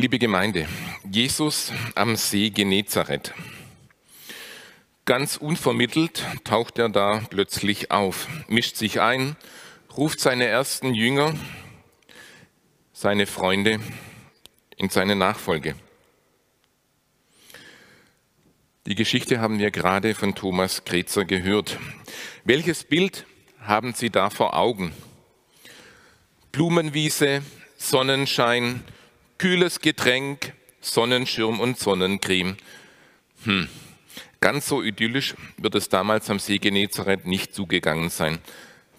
Liebe Gemeinde, Jesus am See Genezareth. Ganz unvermittelt taucht er da plötzlich auf, mischt sich ein, ruft seine ersten Jünger, seine Freunde in seine Nachfolge. Die Geschichte haben wir gerade von Thomas Krezer gehört. Welches Bild haben Sie da vor Augen? Blumenwiese, Sonnenschein, kühles Getränk, Sonnenschirm und Sonnencreme. Hm. Ganz so idyllisch wird es damals am See Genezareth nicht zugegangen sein.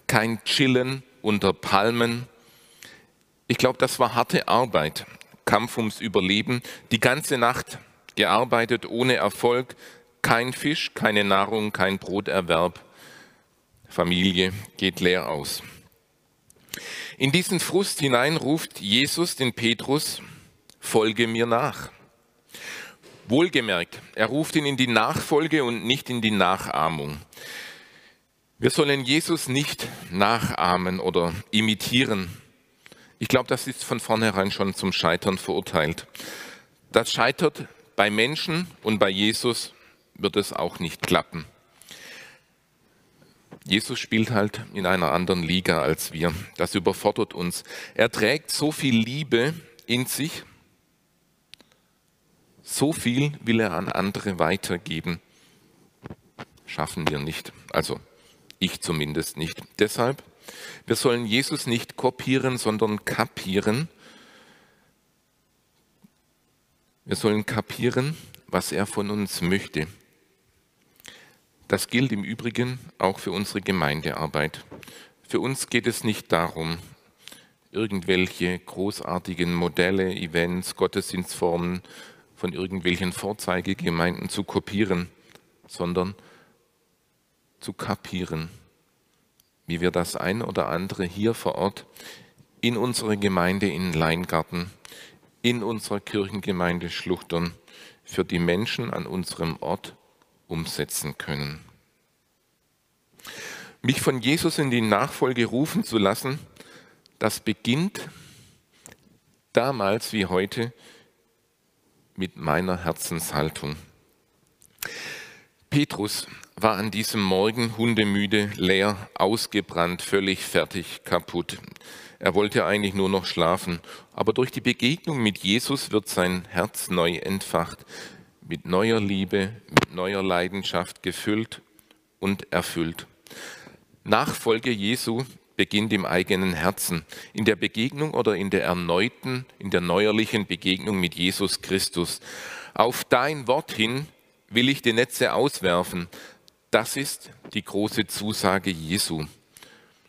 Kein Chillen unter Palmen. Ich glaube, das war harte Arbeit, Kampf ums Überleben, die ganze Nacht gearbeitet ohne Erfolg, kein Fisch, keine Nahrung, kein Broterwerb. Familie geht leer aus. In diesen Frust hinein ruft Jesus den Petrus, folge mir nach. Wohlgemerkt, er ruft ihn in die Nachfolge und nicht in die Nachahmung. Wir sollen Jesus nicht nachahmen oder imitieren. Ich glaube, das ist von vornherein schon zum Scheitern verurteilt. Das scheitert bei Menschen und bei Jesus wird es auch nicht klappen. Jesus spielt halt in einer anderen Liga als wir. Das überfordert uns. Er trägt so viel Liebe in sich, so viel will er an andere weitergeben. Schaffen wir nicht. Also ich zumindest nicht. Deshalb, wir sollen Jesus nicht kopieren, sondern kapieren. Wir sollen kapieren, was er von uns möchte. Das gilt im Übrigen auch für unsere Gemeindearbeit. Für uns geht es nicht darum, irgendwelche großartigen Modelle, Events, Gottesdienstformen von irgendwelchen Vorzeigegemeinden zu kopieren, sondern zu kapieren, wie wir das ein oder andere hier vor Ort in unserer Gemeinde in Leingarten, in unserer Kirchengemeinde Schluchtern für die Menschen an unserem Ort umsetzen können. Mich von Jesus in die Nachfolge rufen zu lassen, das beginnt damals wie heute mit meiner Herzenshaltung. Petrus war an diesem Morgen hundemüde, leer, ausgebrannt, völlig fertig, kaputt. Er wollte eigentlich nur noch schlafen, aber durch die Begegnung mit Jesus wird sein Herz neu entfacht mit neuer Liebe, mit neuer Leidenschaft gefüllt und erfüllt. Nachfolge Jesu beginnt im eigenen Herzen, in der Begegnung oder in der erneuten, in der neuerlichen Begegnung mit Jesus Christus. Auf dein Wort hin will ich die Netze auswerfen. Das ist die große Zusage Jesu.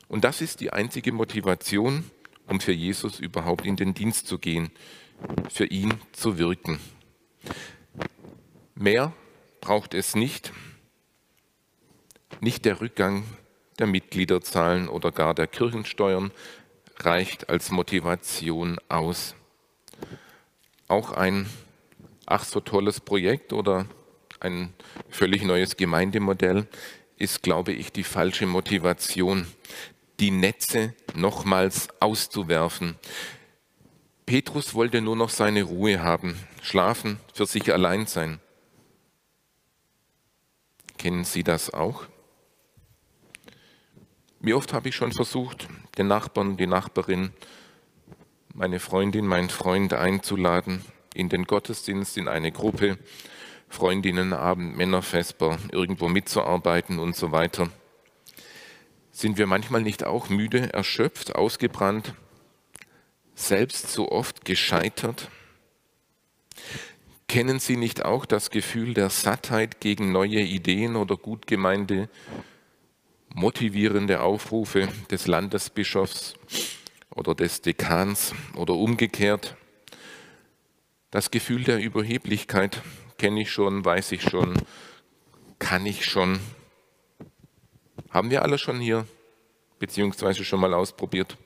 Und das ist die einzige Motivation, um für Jesus überhaupt in den Dienst zu gehen, für ihn zu wirken. Mehr braucht es nicht. Nicht der Rückgang der Mitgliederzahlen oder gar der Kirchensteuern reicht als Motivation aus. Auch ein ach so tolles Projekt oder ein völlig neues Gemeindemodell ist, glaube ich, die falsche Motivation, die Netze nochmals auszuwerfen. Petrus wollte nur noch seine Ruhe haben, schlafen, für sich allein sein. Kennen Sie das auch? Wie oft habe ich schon versucht, den Nachbarn, die Nachbarin, meine Freundin, meinen Freund einzuladen in den Gottesdienst, in eine Gruppe, Freundinnenabend, Männerfesper, irgendwo mitzuarbeiten und so weiter. Sind wir manchmal nicht auch müde, erschöpft, ausgebrannt, selbst so oft gescheitert? Kennen Sie nicht auch das Gefühl der Sattheit gegen neue Ideen oder gut gemeinte, motivierende Aufrufe des Landesbischofs oder des Dekans oder umgekehrt? Das Gefühl der Überheblichkeit kenne ich schon, weiß ich schon, kann ich schon. Haben wir alle schon hier, beziehungsweise schon mal ausprobiert?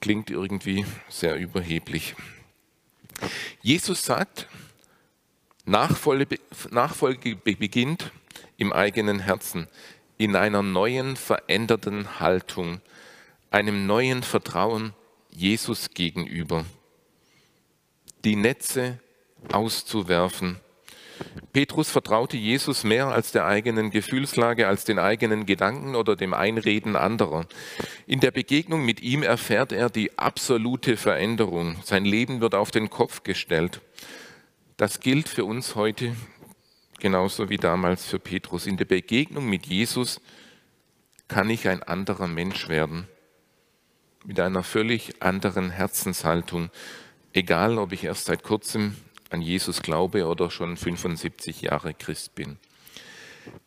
Klingt irgendwie sehr überheblich. Jesus sagt, Nachfolge, beginnt im eigenen Herzen, in einer neuen, veränderten Haltung, einem neuen Vertrauen Jesus gegenüber. die Netze auszuwerfen. Petrus vertraute Jesus mehr als der eigenen Gefühlslage, als den eigenen Gedanken oder dem Einreden anderer. In der Begegnung mit ihm erfährt er die absolute Veränderung. Sein Leben wird auf den Kopf gestellt. Das gilt für uns heute genauso wie damals für Petrus. In der Begegnung mit Jesus kann ich ein anderer Mensch werden, mit einer völlig anderen Herzenshaltung, egal ob ich erst seit kurzem an Jesus glaube oder schon 75 Jahre Christ bin.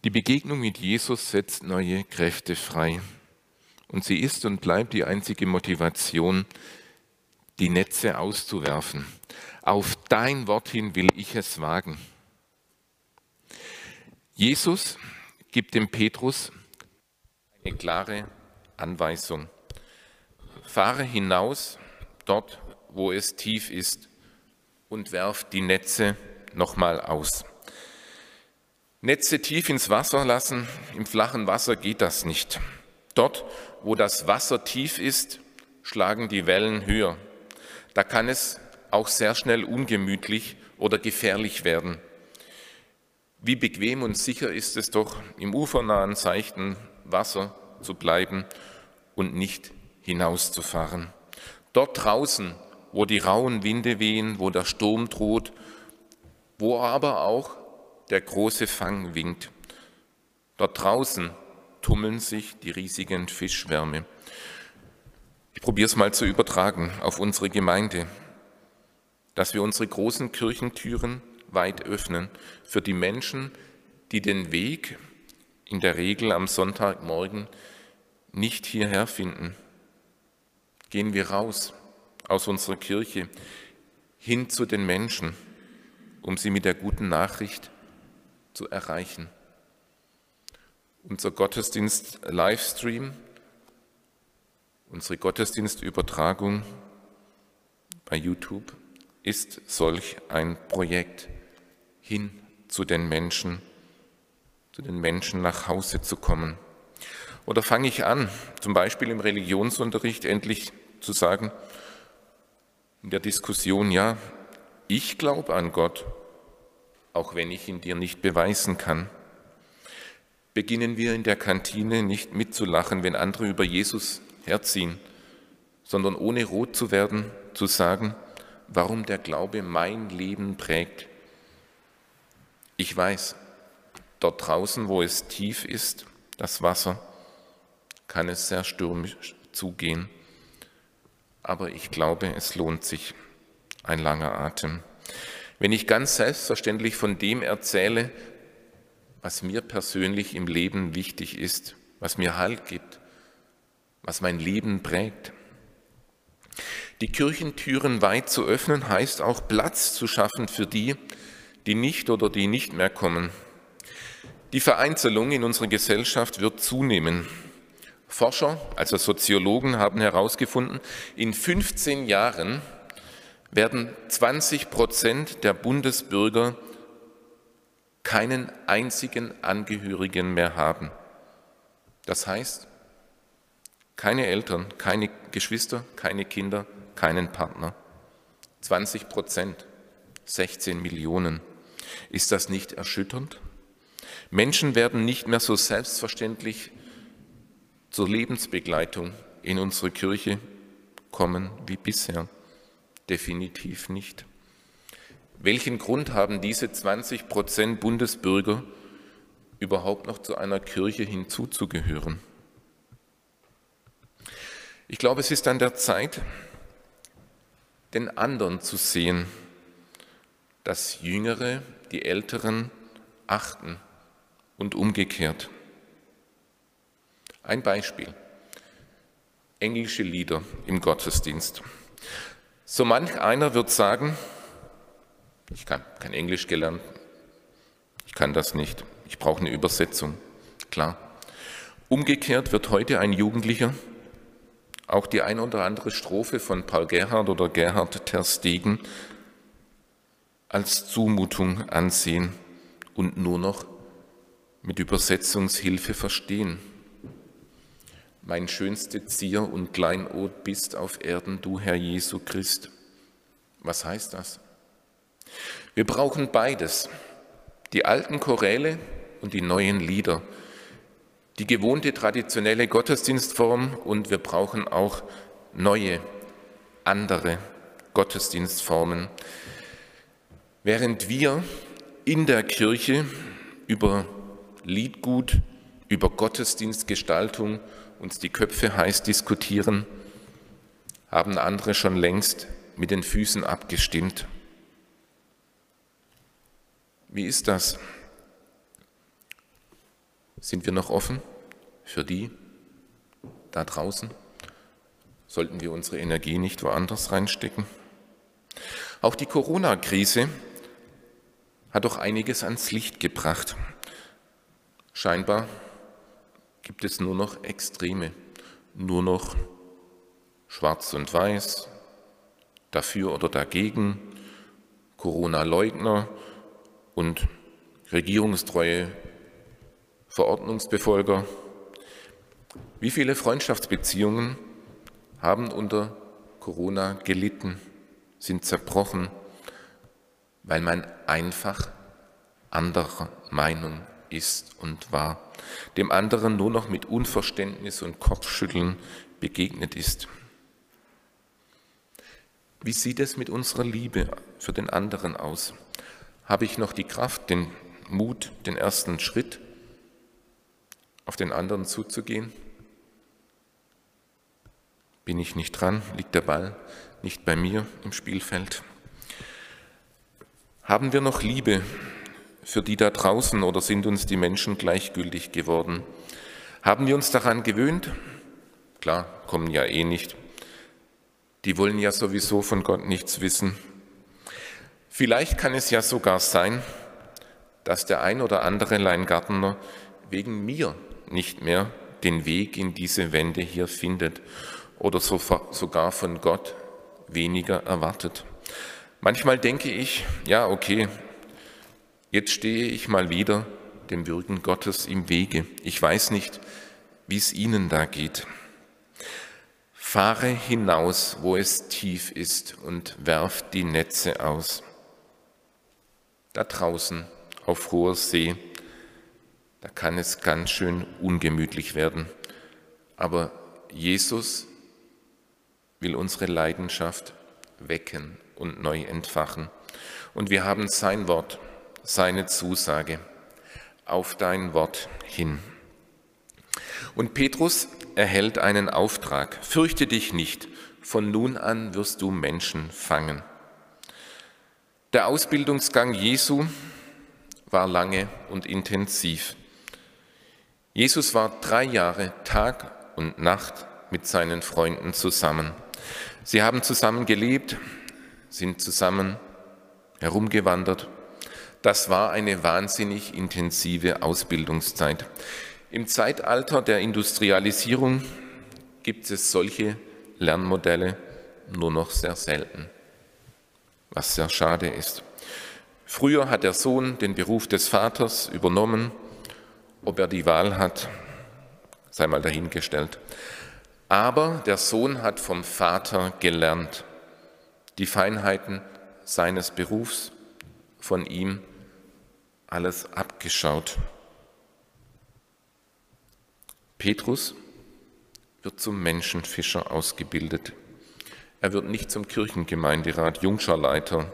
Die Begegnung mit Jesus setzt neue Kräfte frei und sie ist und bleibt die einzige Motivation, die Netze auszuwerfen. Auf dein Wort hin will ich es wagen. Jesus gibt dem Petrus eine klare Anweisung. Fahre hinaus dort, wo es tief ist und werft die Netze nochmal aus. Netze tief ins Wasser lassen, im flachen Wasser geht das nicht. Dort, wo das Wasser tief ist, schlagen die Wellen höher. Da kann es auch sehr schnell ungemütlich oder gefährlich werden. Wie bequem und sicher ist es doch, im ufernahen, seichten Wasser zu bleiben und nicht hinauszufahren. Dort draußen wo die rauen Winde wehen, wo der Sturm droht, wo aber auch der große Fang winkt. Dort draußen tummeln sich die riesigen Fischschwärme. Ich probiere es mal zu übertragen auf unsere Gemeinde, dass wir unsere großen Kirchentüren weit öffnen für die Menschen, die den Weg in der Regel am Sonntagmorgen nicht hierher finden. Gehen wir raus, aus unserer Kirche hin zu den Menschen, um sie mit der guten Nachricht zu erreichen. Unser Gottesdienst Livestream, unsere Gottesdienstübertragung bei YouTube ist solch ein Projekt, hin zu den Menschen, zu den Menschen nach Hause zu kommen. Oder fange ich an, zum Beispiel im Religionsunterricht endlich zu sagen, in der Diskussion, ja, ich glaube an Gott, auch wenn ich ihn dir nicht beweisen kann. Beginnen wir in der Kantine nicht mitzulachen, wenn andere über Jesus herziehen, sondern ohne rot zu werden, zu sagen, warum der Glaube mein Leben prägt. Ich weiß, dort draußen, wo es tief ist, das Wasser, kann es sehr stürmisch zugehen aber ich glaube, es lohnt sich ein langer Atem. Wenn ich ganz selbstverständlich von dem erzähle, was mir persönlich im Leben wichtig ist, was mir Halt gibt, was mein Leben prägt. Die Kirchentüren weit zu öffnen, heißt auch Platz zu schaffen für die, die nicht oder die nicht mehr kommen. Die Vereinzelung in unserer Gesellschaft wird zunehmen. Forscher, also Soziologen, haben herausgefunden, in 15 Jahren werden 20 Prozent der Bundesbürger keinen einzigen Angehörigen mehr haben. Das heißt, keine Eltern, keine Geschwister, keine Kinder, keinen Partner. 20 Prozent, 16 Millionen. Ist das nicht erschütternd? Menschen werden nicht mehr so selbstverständlich zur Lebensbegleitung in unsere Kirche kommen wie bisher? Definitiv nicht. Welchen Grund haben diese 20 Prozent Bundesbürger überhaupt noch zu einer Kirche hinzuzugehören? Ich glaube, es ist an der Zeit, den anderen zu sehen, dass Jüngere die Älteren achten und umgekehrt. Ein Beispiel. Englische Lieder im Gottesdienst. So manch einer wird sagen, ich kann kein Englisch gelernt, ich kann das nicht, ich brauche eine Übersetzung. Klar. Umgekehrt wird heute ein Jugendlicher auch die ein oder andere Strophe von Paul Gerhard oder Gerhard Terstegen als Zumutung ansehen und nur noch mit Übersetzungshilfe verstehen. Mein schönste Zier und Kleinod bist auf Erden, du Herr Jesu Christ. Was heißt das? Wir brauchen beides, die alten Choräle und die neuen Lieder, die gewohnte traditionelle Gottesdienstform und wir brauchen auch neue, andere Gottesdienstformen. Während wir in der Kirche über Liedgut, über Gottesdienstgestaltung uns die Köpfe heiß diskutieren, haben andere schon längst mit den Füßen abgestimmt. Wie ist das? Sind wir noch offen für die da draußen? Sollten wir unsere Energie nicht woanders reinstecken? Auch die Corona-Krise hat doch einiges ans Licht gebracht. Scheinbar gibt es nur noch Extreme, nur noch Schwarz und Weiß, dafür oder dagegen, Corona-Leugner und regierungstreue Verordnungsbefolger. Wie viele Freundschaftsbeziehungen haben unter Corona gelitten, sind zerbrochen, weil man einfach anderer Meinung ist und war, dem anderen nur noch mit Unverständnis und Kopfschütteln begegnet ist. Wie sieht es mit unserer Liebe für den anderen aus? Habe ich noch die Kraft, den Mut, den ersten Schritt auf den anderen zuzugehen? Bin ich nicht dran? Liegt der Ball nicht bei mir im Spielfeld? Haben wir noch Liebe für die da draußen oder sind uns die Menschen gleichgültig geworden? Haben wir uns daran gewöhnt? Klar, kommen ja eh nicht. Die wollen ja sowieso von Gott nichts wissen. Vielleicht kann es ja sogar sein, dass der ein oder andere Leingärtner wegen mir nicht mehr den Weg in diese Wände hier findet oder sogar von Gott weniger erwartet. Manchmal denke ich, ja, okay, jetzt stehe ich mal wieder dem Wirken Gottes im Wege. Ich weiß nicht, wie es Ihnen da geht. Fahre hinaus, wo es tief ist, und werf die Netze aus da draußen auf hoher See, da kann es ganz schön ungemütlich werden. Aber Jesus will unsere Leidenschaft wecken und neu entfachen. Und wir haben sein Wort, seine Zusage, auf dein Wort hin. Und Petrus erhält einen Auftrag, fürchte dich nicht, von nun an wirst du Menschen fangen. Der Ausbildungsgang Jesu war lange und intensiv. Jesus war drei Jahre Tag und Nacht mit seinen Freunden zusammen. Sie haben zusammen gelebt, sind zusammen herumgewandert. Das war eine wahnsinnig intensive Ausbildungszeit. Im Zeitalter der Industrialisierung gibt es solche Lernmodelle nur noch sehr selten was sehr schade ist. Früher hat der Sohn den Beruf des Vaters übernommen. Ob er die Wahl hat, sei mal dahingestellt. Aber der Sohn hat vom Vater gelernt, die Feinheiten seines Berufs, von ihm alles abgeschaut. Petrus wird zum Menschenfischer ausgebildet. Er wird nicht zum Kirchengemeinderat Jungscharleiter,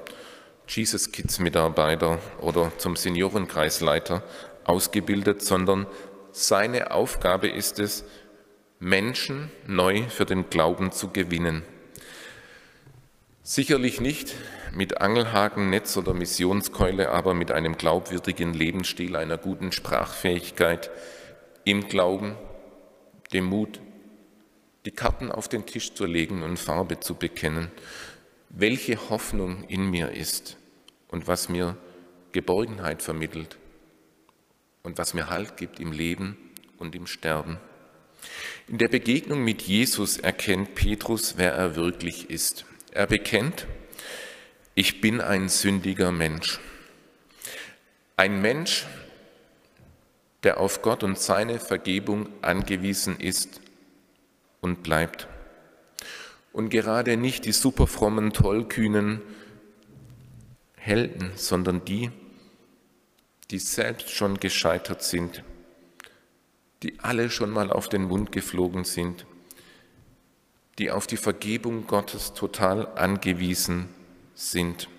Jesus Kids Mitarbeiter oder zum Seniorenkreisleiter ausgebildet, sondern seine Aufgabe ist es, Menschen neu für den Glauben zu gewinnen. Sicherlich nicht mit Angelhakennetz oder Missionskeule, aber mit einem glaubwürdigen Lebensstil, einer guten Sprachfähigkeit, im Glauben, dem Mut, die Karten auf den Tisch zu legen und Farbe zu bekennen, welche Hoffnung in mir ist und was mir Geborgenheit vermittelt und was mir Halt gibt im Leben und im Sterben. In der Begegnung mit Jesus erkennt Petrus, wer er wirklich ist. Er bekennt, ich bin ein sündiger Mensch. Ein Mensch, der auf Gott und seine Vergebung angewiesen ist und bleibt. Und gerade nicht die superfrommen, tollkühnen Helden, sondern die, die selbst schon gescheitert sind, die alle schon mal auf den Mund geflogen sind, die auf die Vergebung Gottes total angewiesen sind.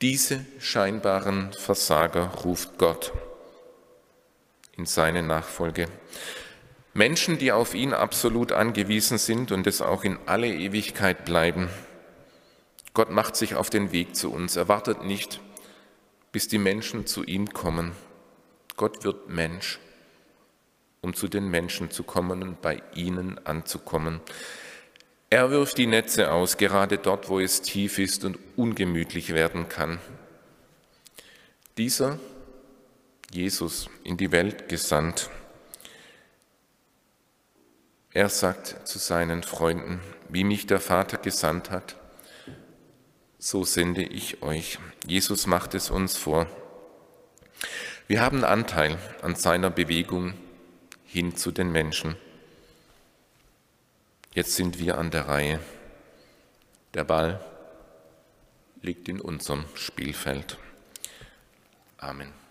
Diese scheinbaren Versager ruft Gott in seine Nachfolge. Menschen, die auf ihn absolut angewiesen sind und es auch in alle Ewigkeit bleiben. Gott macht sich auf den Weg zu uns. Er wartet nicht, bis die Menschen zu ihm kommen. Gott wird Mensch, um zu den Menschen zu kommen und bei ihnen anzukommen. Er wirft die Netze aus, gerade dort, wo es tief ist und ungemütlich werden kann. Dieser Jesus in die Welt gesandt, er sagt zu seinen Freunden, wie mich der Vater gesandt hat, so sende ich euch. Jesus macht es uns vor. Wir haben Anteil an seiner Bewegung hin zu den Menschen. Jetzt sind wir an der Reihe. Der Ball liegt in unserem Spielfeld. Amen.